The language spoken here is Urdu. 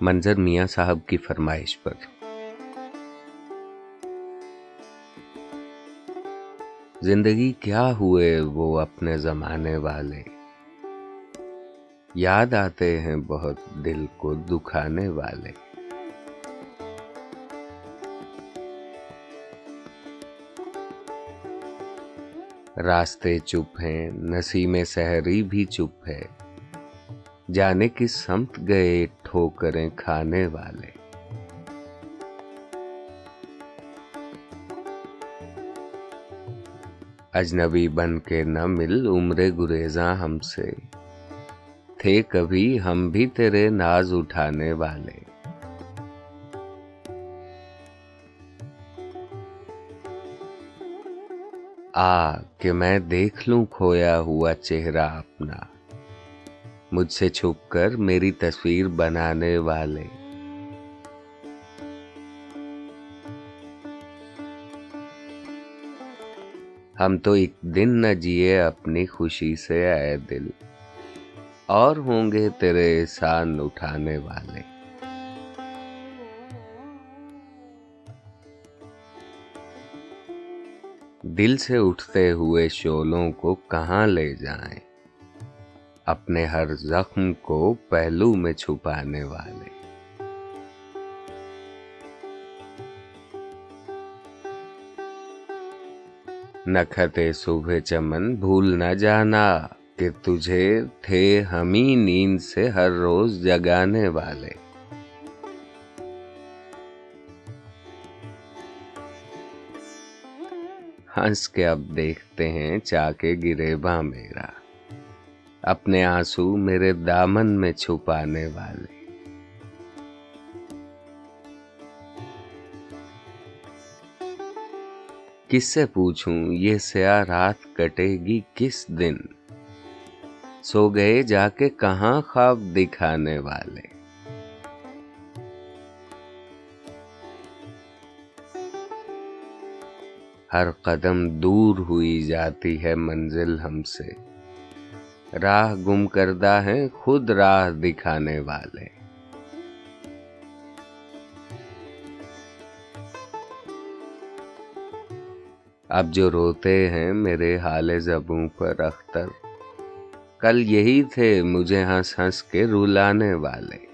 منظر میاں صاحب کی فرمائش پر۔ زندگی کیا ہوئے وہ اپنے زمانے والے؟ یاد آتے ہیں بہت دل کو دکھانے والے۔ راستے چپ ہیں، نسیم سحری بھی چپ ہے۔ جانے کی سمت گئے ٹھوکریں کھانے والے۔ اجنبی بن کے نہ مل عمر گریزاں ہم سے۔ تھے کبھی ہم بھی تیرے ناز اٹھانے والے۔ آ، کہ میں دیکھ لوں کھویا ہوا چہرہ اپنا۔ مجھ سے چھپ کر میری تصویر بنانے والے۔ ہم تو ایک دن نہ جیے اپنی خوشی سے، اے دل۔ اور ہوں گے تیرے احسان اٹھانے والے۔ دل سے اٹھتے ہوئے شولوں کو کہاں لے جائیں؟ اپنے ہر زخم کو پہلو میں چھپانے والے۔ نکھتے صبح چمن بھول نہ جانا کہ تجھے تھے ہمیں نیند سے ہر روز جگانے والے۔ ہنس کے اب دیکھتے ہیں چا کے گرے با میرا۔ اپنے آنسو میرے دامن میں چھپانے والے۔ کس سے پوچھوں یہ سیاہ رات کٹے گی کس دن؟ سو گئے جا کے کہاں خواب دکھانے والے؟ ہر قدم دور ہوئی جاتی ہے منزل ہم سے۔ راہ گم کردہ ہے خود راہ دکھانے والے۔ اب جو روتے ہیں میرے حال زبوں پر اختر، کل یہی تھے مجھے ہنس ہنس کے رولانے والے۔